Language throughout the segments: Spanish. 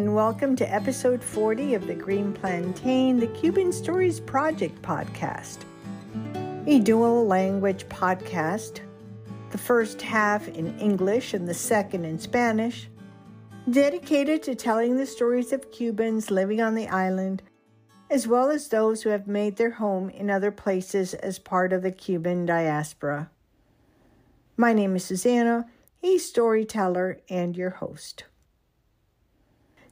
and welcome to episode 40 of the Green Plantain, the Cuban Stories Project podcast, a dual language podcast, the first half in English and the second in Spanish, dedicated to telling the stories of Cubans living on the island, as well as those who have made their home in other places as part of the Cuban diaspora. My name is Susanna, a storyteller and your host.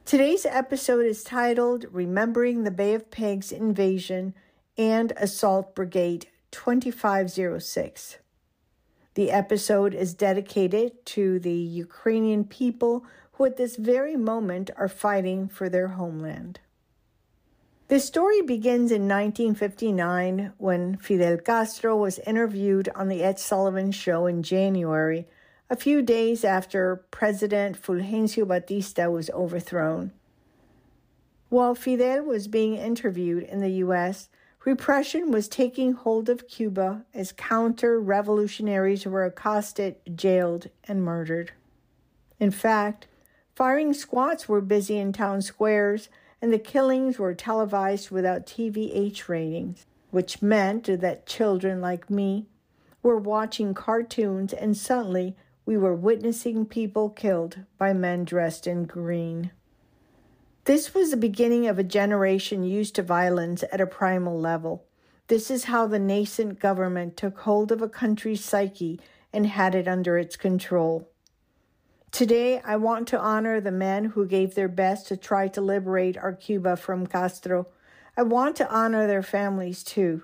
Today's episode is titled Remembering the Bay of Pigs Invasion and Assault Brigade 2506. The episode is dedicated to the Ukrainian people who at this very moment are fighting for their homeland. The story begins in 1959 when Fidel Castro was interviewed on The Ed Sullivan Show in January a few days after President Fulgencio Batista was overthrown. While Fidel was being interviewed in the U.S., repression was taking hold of Cuba as counter revolutionaries were accosted, jailed, and murdered. In fact, firing squads were busy in town squares, and the killings were televised without TVH ratings, which meant that children like me were watching cartoons and suddenly we were witnessing people killed by men dressed in green. This was the beginning of a generation used to violence at a primal level. This is how the nascent government took hold of a country's psyche and had it under its control. Today, I want to honor the men who gave their best to try to liberate our Cuba from Castro. I want to honor their families too.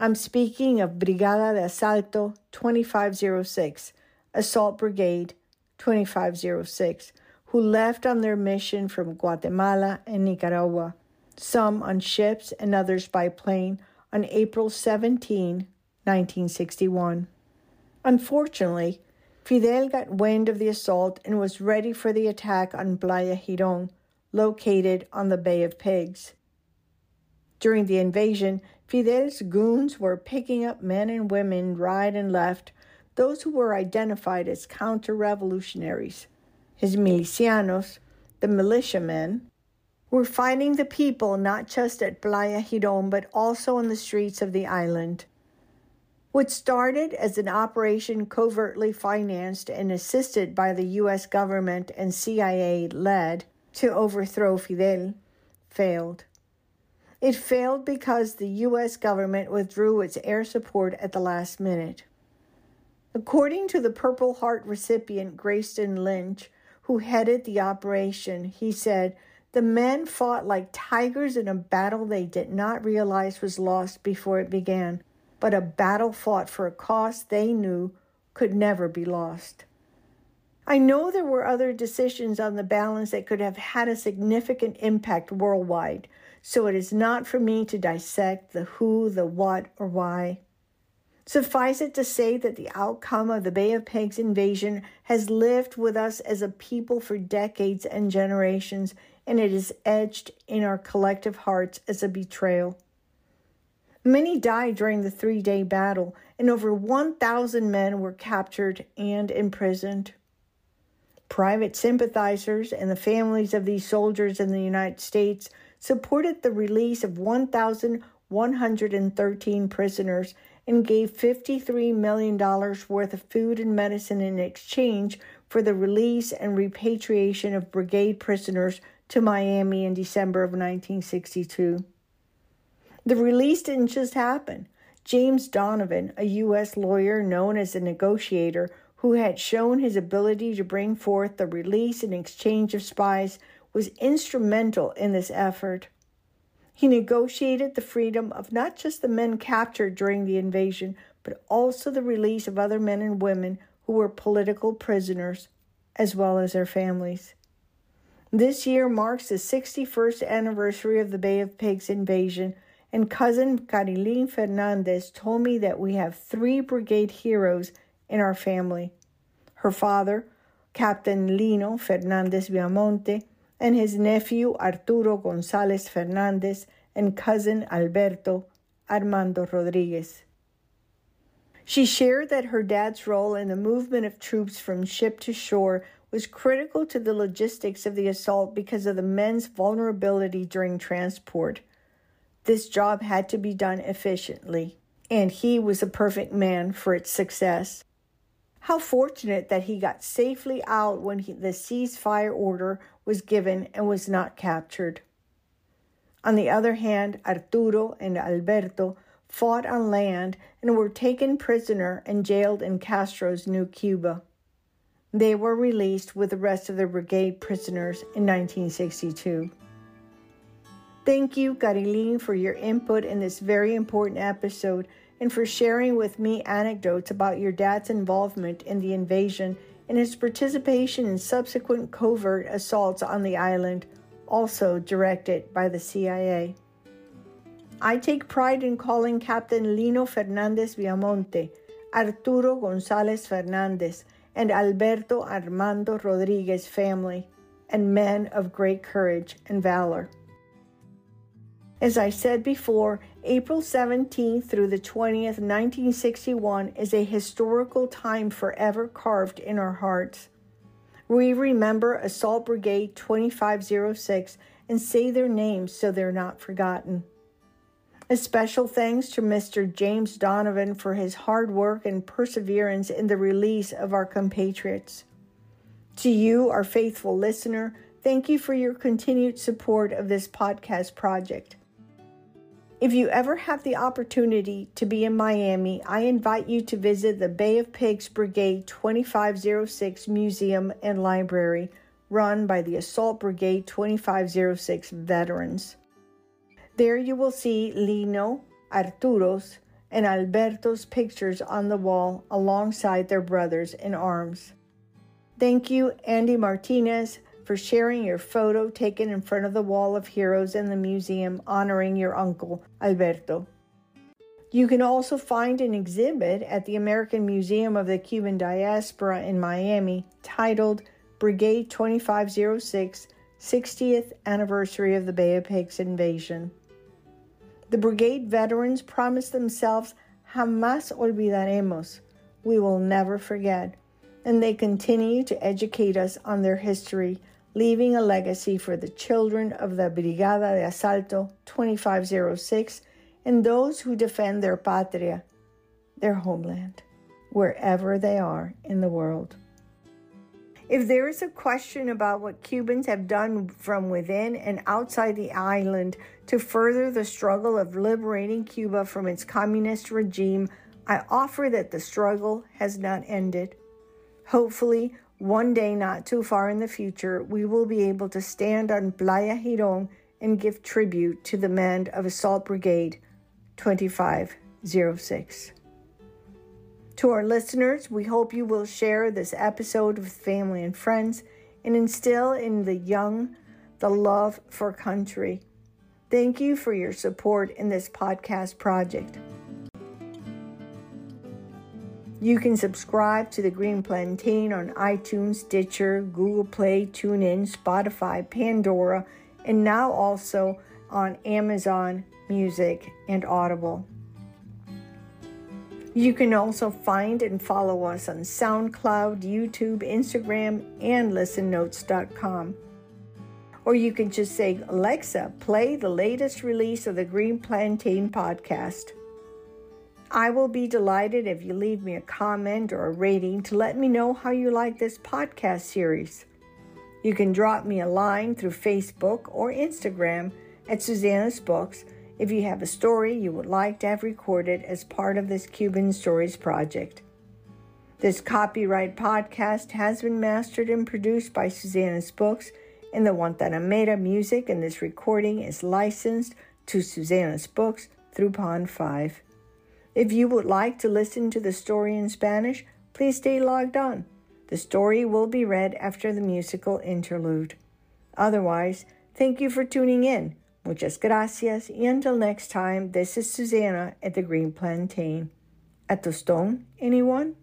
I'm speaking of Brigada de Asalto 2506, Assault Brigade 2506, who left on their mission from Guatemala and Nicaragua, some on ships and others by plane, on April 17, 1961. Unfortunately, Fidel got wind of the assault and was ready for the attack on Playa Giron, located on the Bay of Pigs. During the invasion, Fidel's goons were picking up men and women right and left those who were identified as counter revolutionaries. His milicianos, the militiamen, were fighting the people not just at Playa Giron but also on the streets of the island. What started as an operation covertly financed and assisted by the U.S. government and CIA led to overthrow Fidel failed. It failed because the U.S. government withdrew its air support at the last minute. According to the Purple Heart recipient Grayston Lynch, who headed the operation, he said, The men fought like tigers in a battle they did not realize was lost before it began, but a battle fought for a cause they knew could never be lost. I know there were other decisions on the balance that could have had a significant impact worldwide, so it is not for me to dissect the who, the what, or why. Suffice it to say that the outcome of the Bay of Pigs invasion has lived with us as a people for decades and generations, and it is etched in our collective hearts as a betrayal. Many died during the three day battle, and over 1,000 men were captured and imprisoned. Private sympathizers and the families of these soldiers in the United States supported the release of 1,113 prisoners and gave $53 million worth of food and medicine in exchange for the release and repatriation of brigade prisoners to Miami in December of 1962. The release didn't just happen. James Donovan, a U.S. lawyer known as a negotiator who had shown his ability to bring forth the release and exchange of spies, was instrumental in this effort. He negotiated the freedom of not just the men captured during the invasion, but also the release of other men and women who were political prisoners, as well as their families. This year marks the 61st anniversary of the Bay of Pigs invasion, and cousin Carilyn Fernandez told me that we have three brigade heroes in our family. Her father, Captain Lino Fernandez Viamonte, and his nephew Arturo Gonzalez Fernandez and cousin Alberto Armando Rodriguez. She shared that her dad's role in the movement of troops from ship to shore was critical to the logistics of the assault because of the men's vulnerability during transport. This job had to be done efficiently, and he was a perfect man for its success. How fortunate that he got safely out when he, the ceasefire order was given and was not captured. On the other hand, Arturo and Alberto fought on land and were taken prisoner and jailed in Castro's New Cuba. They were released with the rest of the brigade prisoners in 1962. Thank you, Carilín, for your input in this very important episode and for sharing with me anecdotes about your dad's involvement in the invasion and his participation in subsequent covert assaults on the island, also directed by the CIA. I take pride in calling Captain Lino Fernandez Viamonte, Arturo Gonzalez Fernandez, and Alberto Armando Rodriguez family, and men of great courage and valor. As I said before, April 17th through the 20th, 1961 is a historical time forever carved in our hearts. We remember Assault Brigade 2506 and say their names so they're not forgotten. A special thanks to Mr. James Donovan for his hard work and perseverance in the release of our compatriots. To you, our faithful listener, thank you for your continued support of this podcast project. If you ever have the opportunity to be in Miami, I invite you to visit the Bay of Pigs Brigade 2506 Museum and Library, run by the Assault Brigade 2506 veterans. There you will see Lino, Arturo's, and Alberto's pictures on the wall alongside their brothers in arms. Thank you, Andy Martinez, for sharing your photo taken in front of the Wall of Heroes in the museum honoring your uncle, Alberto. You can also find an exhibit at the American Museum of the Cuban Diaspora in Miami titled Brigade 2506 60th Anniversary of the Bay of Pigs Invasion. The brigade veterans promised themselves, Jamás olvidaremos, we will never forget, and they continue to educate us on their history, leaving a legacy for the children of the Brigada de Asalto 2506 and those who defend their patria, their homeland, wherever they are in the world. If there is a question about what Cubans have done from within and outside the island to further the struggle of liberating Cuba from its communist regime, I offer that the struggle has not ended. Hopefully, one day not too far in the future, we will be able to stand on Playa Giron and give tribute to the men of Assault Brigade 2506. To our listeners, we hope you will share this episode with family and friends and instill in the young the love for country. Thank you for your support in this podcast project. You can subscribe to the Green Plantain on iTunes, Stitcher, Google Play, TuneIn, Spotify, Pandora, and now also on Amazon Music and Audible. You can also find and follow us on SoundCloud, YouTube, Instagram, and listennotes.com. Or you can just say, Alexa, play the latest release of the Green Plantain podcast. I will be delighted if you leave me a comment or a rating to let me know how you like this podcast series. You can drop me a line through Facebook or Instagram at Susanna's Books if you have a story you would like to have recorded as part of this Cuban Stories project. This copyright podcast has been mastered and produced by Susanna's Books and the Guantanamera music, and this recording is licensed to Susanna's Books through Pond 5. If you would like to listen to the story in Spanish, please stay logged on. The story will be read after the musical interlude. Otherwise, thank you for tuning in. Muchas gracias y until next time, this is Susanna at the Green Plantain. At the stone, anyone?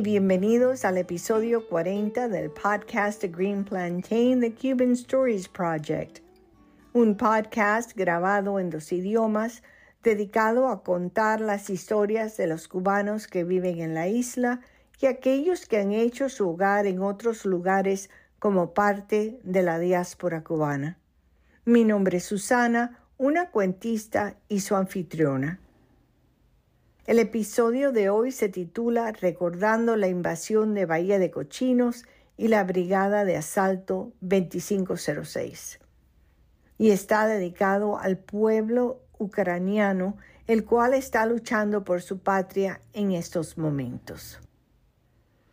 Bienvenidos al episodio 40 del podcast The Green Plantain, The Cuban Stories Project, un podcast grabado en dos idiomas dedicado a contar las historias de los cubanos que viven en la isla y aquellos que han hecho su hogar en otros lugares como parte de la diáspora cubana. Mi nombre es Susana, una cuentista y su anfitriona. El episodio de hoy se titula Recordando la invasión de Bahía de Cochinos y la Brigada de Asalto 2506 y está dedicado al pueblo ucraniano, el cual está luchando por su patria en estos momentos.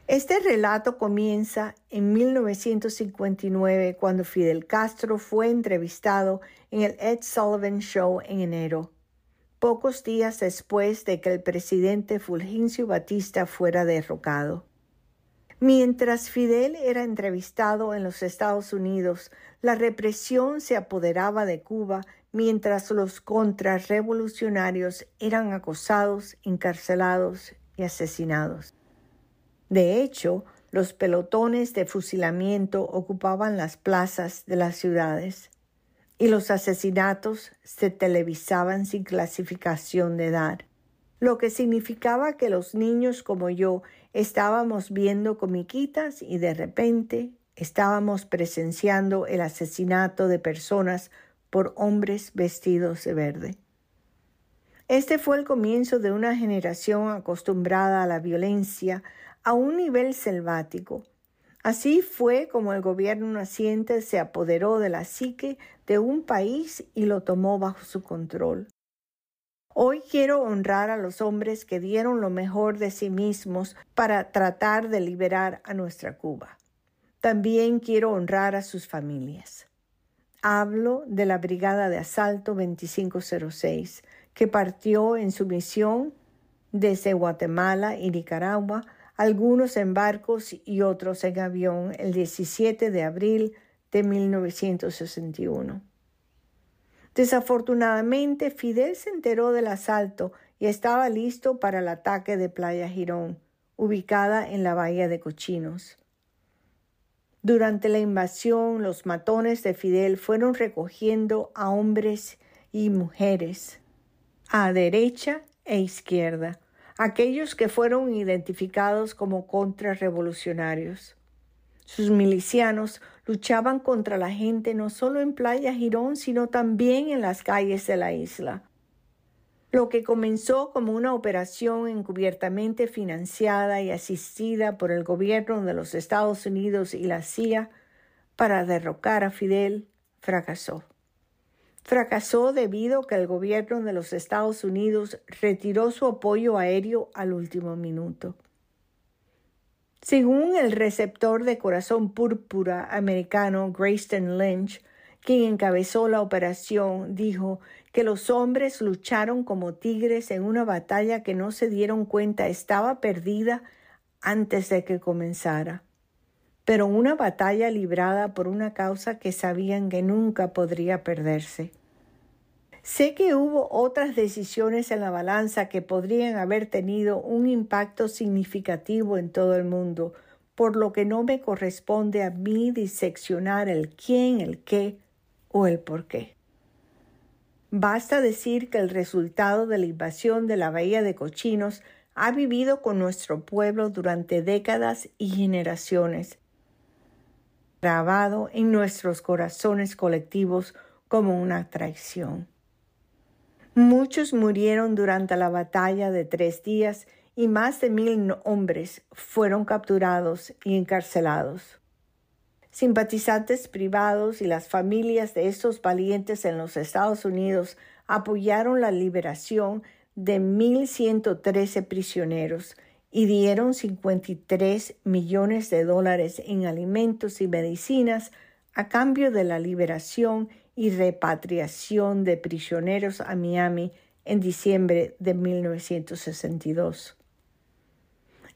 Este relato comienza en 1959 cuando Fidel Castro fue entrevistado en el Ed Sullivan Show en enero pocos días después de que el presidente Fulgencio Batista fuera derrocado. Mientras Fidel era entrevistado en los Estados Unidos, la represión se apoderaba de Cuba mientras los contrarrevolucionarios eran acosados, encarcelados y asesinados. De hecho, los pelotones de fusilamiento ocupaban las plazas de las ciudades y los asesinatos se televisaban sin clasificación de edad, lo que significaba que los niños como yo estábamos viendo comiquitas y de repente estábamos presenciando el asesinato de personas por hombres vestidos de verde. Este fue el comienzo de una generación acostumbrada a la violencia a un nivel selvático, Así fue como el gobierno naciente se apoderó de la psique de un país y lo tomó bajo su control. Hoy quiero honrar a los hombres que dieron lo mejor de sí mismos para tratar de liberar a nuestra Cuba. También quiero honrar a sus familias. Hablo de la Brigada de Asalto 2506, que partió en su misión desde Guatemala y Nicaragua algunos en barcos y otros en avión el 17 de abril de 1961. Desafortunadamente, Fidel se enteró del asalto y estaba listo para el ataque de Playa Girón, ubicada en la bahía de Cochinos. Durante la invasión, los matones de Fidel fueron recogiendo a hombres y mujeres a derecha e izquierda, aquellos que fueron identificados como contrarrevolucionarios. Sus milicianos luchaban contra la gente no solo en Playa Girón, sino también en las calles de la isla. Lo que comenzó como una operación encubiertamente financiada y asistida por el gobierno de los Estados Unidos y la CIA para derrocar a Fidel fracasó fracasó debido a que el gobierno de los Estados Unidos retiró su apoyo aéreo al último minuto. Según el receptor de corazón púrpura americano Grayston Lynch, quien encabezó la operación, dijo que los hombres lucharon como tigres en una batalla que no se dieron cuenta estaba perdida antes de que comenzara, pero una batalla librada por una causa que sabían que nunca podría perderse. Sé que hubo otras decisiones en la balanza que podrían haber tenido un impacto significativo en todo el mundo, por lo que no me corresponde a mí diseccionar el quién, el qué o el por qué. Basta decir que el resultado de la invasión de la Bahía de Cochinos ha vivido con nuestro pueblo durante décadas y generaciones, grabado en nuestros corazones colectivos como una traición. Muchos murieron durante la batalla de tres días y más de mil hombres fueron capturados y encarcelados. Simpatizantes privados y las familias de estos valientes en los Estados Unidos apoyaron la liberación de 1.113 prisioneros y dieron 53 millones de dólares en alimentos y medicinas a cambio de la liberación y repatriación de prisioneros a Miami en diciembre de 1962.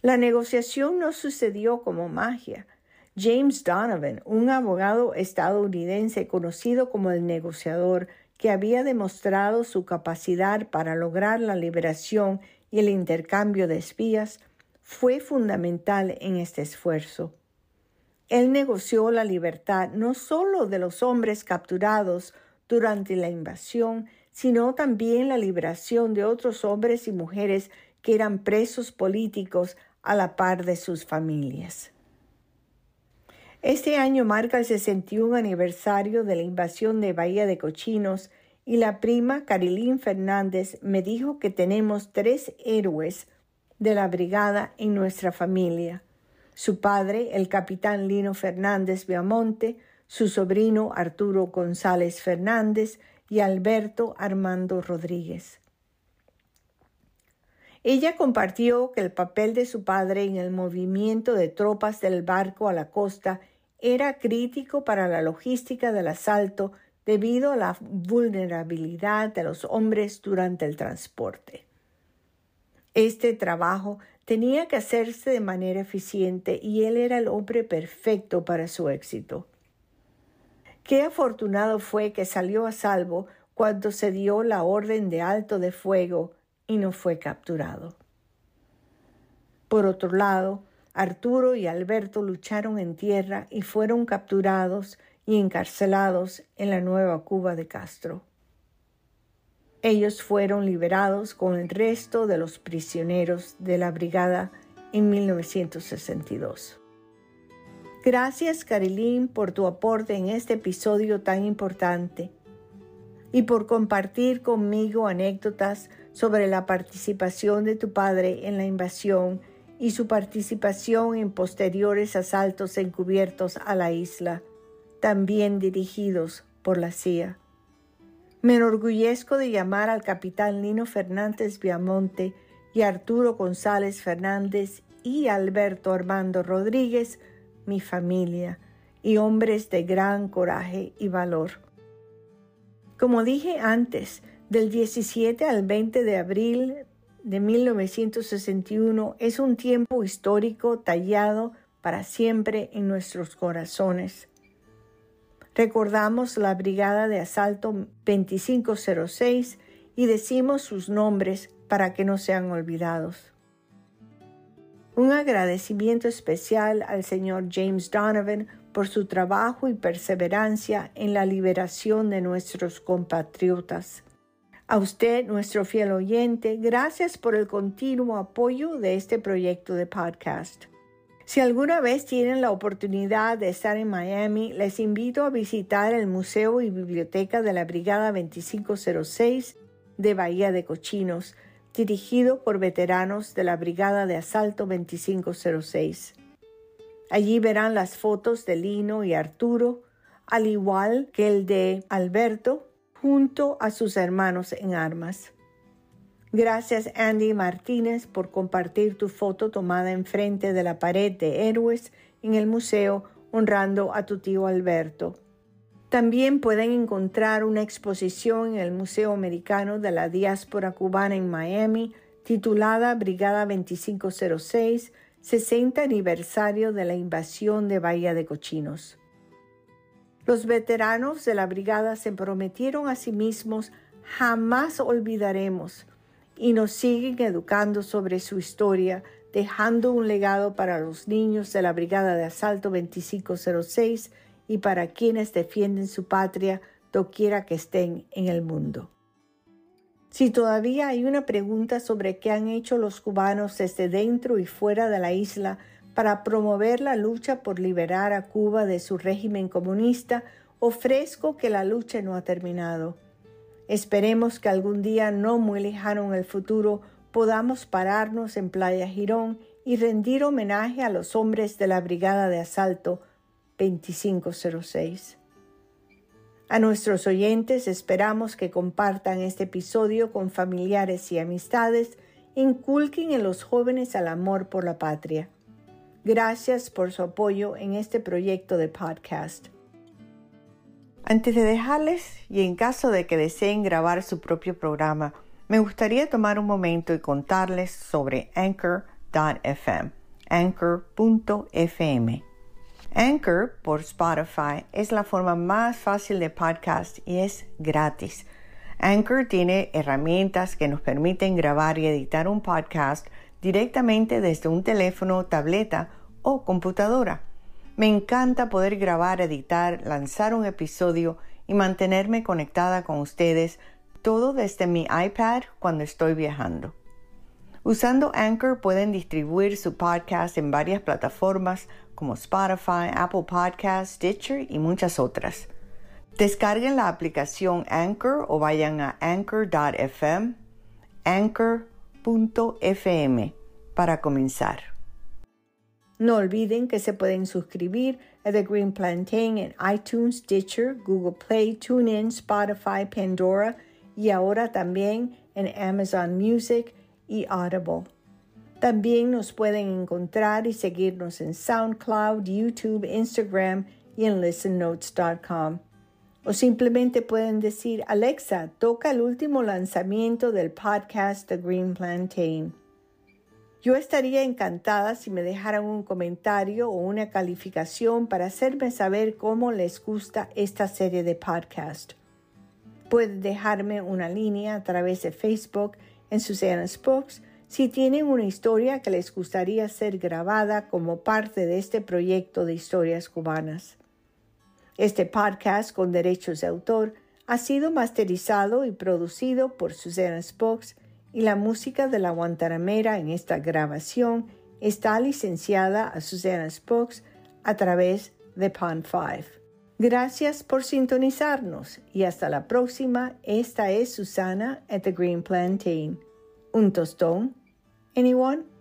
La negociación no sucedió como magia. James Donovan, un abogado estadounidense conocido como el negociador, que había demostrado su capacidad para lograr la liberación y el intercambio de espías, fue fundamental en este esfuerzo. Él negoció la libertad no solo de los hombres capturados durante la invasión, sino también la liberación de otros hombres y mujeres que eran presos políticos a la par de sus familias. Este año marca el 61 aniversario de la invasión de Bahía de Cochinos y la prima Carilín Fernández me dijo que tenemos tres héroes de la brigada en nuestra familia. Su padre, el capitán Lino Fernández Viamonte, su sobrino Arturo González Fernández y Alberto Armando Rodríguez. Ella compartió que el papel de su padre en el movimiento de tropas del barco a la costa era crítico para la logística del asalto debido a la vulnerabilidad de los hombres durante el transporte. Este trabajo tenía que hacerse de manera eficiente y él era el hombre perfecto para su éxito. Qué afortunado fue que salió a salvo cuando se dio la orden de alto de fuego y no fue capturado. Por otro lado, Arturo y Alberto lucharon en tierra y fueron capturados y encarcelados en la nueva Cuba de Castro. Ellos fueron liberados con el resto de los prisioneros de la brigada en 1962. Gracias, Carilín, por tu aporte en este episodio tan importante y por compartir conmigo anécdotas sobre la participación de tu padre en la invasión y su participación en posteriores asaltos encubiertos a la isla también dirigidos por la CIA. Me enorgullezco de llamar al capitán Lino Fernández Viamonte y Arturo González Fernández y Alberto Armando Rodríguez mi familia y hombres de gran coraje y valor. Como dije antes, del 17 al 20 de abril de 1961 es un tiempo histórico tallado para siempre en nuestros corazones. Recordamos la Brigada de Asalto 2506 y decimos sus nombres para que no sean olvidados. Un agradecimiento especial al señor James Donovan por su trabajo y perseverancia en la liberación de nuestros compatriotas. A usted, nuestro fiel oyente, gracias por el continuo apoyo de este proyecto de podcast. Si alguna vez tienen la oportunidad de estar en Miami, les invito a visitar el Museo y Biblioteca de la Brigada 2506 de Bahía de Cochinos, dirigido por veteranos de la Brigada de Asalto 2506. Allí verán las fotos de Lino y Arturo, al igual que el de Alberto, junto a sus hermanos en armas. Gracias Andy Martínez por compartir tu foto tomada enfrente de la pared de héroes en el museo honrando a tu tío Alberto. También pueden encontrar una exposición en el Museo Americano de la Diáspora Cubana en Miami titulada Brigada 2506, 60 aniversario de la invasión de Bahía de Cochinos. Los veteranos de la brigada se prometieron a sí mismos jamás olvidaremos y nos siguen educando sobre su historia, dejando un legado para los niños de la Brigada de Asalto 2506 y para quienes defienden su patria doquiera que estén en el mundo. Si todavía hay una pregunta sobre qué han hecho los cubanos desde dentro y fuera de la isla para promover la lucha por liberar a Cuba de su régimen comunista, ofrezco que la lucha no ha terminado. Esperemos que algún día no muy lejano en el futuro podamos pararnos en Playa Girón y rendir homenaje a los hombres de la Brigada de Asalto 2506. A nuestros oyentes esperamos que compartan este episodio con familiares y amistades, inculquen en los jóvenes al amor por la patria. Gracias por su apoyo en este proyecto de podcast. Antes de dejarles, y en caso de que deseen grabar su propio programa, me gustaría tomar un momento y contarles sobre Anchor.fm. Anchor.fm. Anchor por Spotify es la forma más fácil de podcast y es gratis. Anchor tiene herramientas que nos permiten grabar y editar un podcast directamente desde un teléfono, tableta o computadora. Me encanta poder grabar, editar, lanzar un episodio y mantenerme conectada con ustedes todo desde mi iPad cuando estoy viajando. Usando Anchor pueden distribuir su podcast en varias plataformas como Spotify, Apple Podcasts, Stitcher y muchas otras. Descarguen la aplicación Anchor o vayan a anchor.fm, anchor.fm para comenzar. No olviden que se pueden suscribir a The Green Plantain en iTunes, Stitcher, Google Play, TuneIn, Spotify, Pandora y ahora también en Amazon Music y Audible. También nos pueden encontrar y seguirnos en SoundCloud, YouTube, Instagram y en listennotes.com. O simplemente pueden decir, Alexa, toca el último lanzamiento del podcast The Green Plantain. Yo estaría encantada si me dejaran un comentario o una calificación para hacerme saber cómo les gusta esta serie de podcast. Pueden dejarme una línea a través de Facebook en Susana's Books si tienen una historia que les gustaría ser grabada como parte de este proyecto de historias cubanas. Este podcast con derechos de autor ha sido masterizado y producido por Susana Spox y la música de la Guantanamera en esta grabación está licenciada a Susana Spox a través de Pond 5. Gracias por sintonizarnos y hasta la próxima. Esta es Susana at the Green Plantain. Un tostón. Anyone?